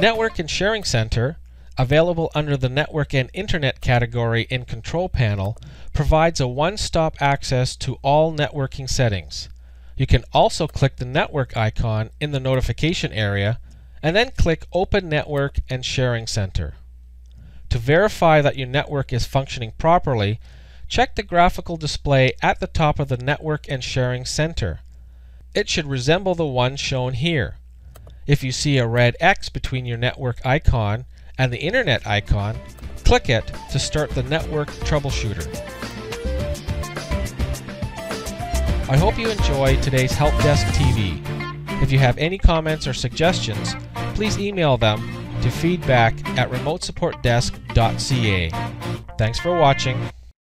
Network and Sharing Center, available under the Network and Internet category in Control Panel, provides a one-stop access to all networking settings. You can also click the network icon in the notification area and then click Open Network and Sharing Center. To verify that your network is functioning properly, check the graphical display at the top of the Network and Sharing Center. It should resemble the one shown here. If you see a red X between your network icon and the Internet icon, click it to start the Network Troubleshooter. I hope you enjoyed today's Help Desk TV. If you have any comments or suggestions, please email them to feedback at remotesupportdesk.ca. Thanks for watching.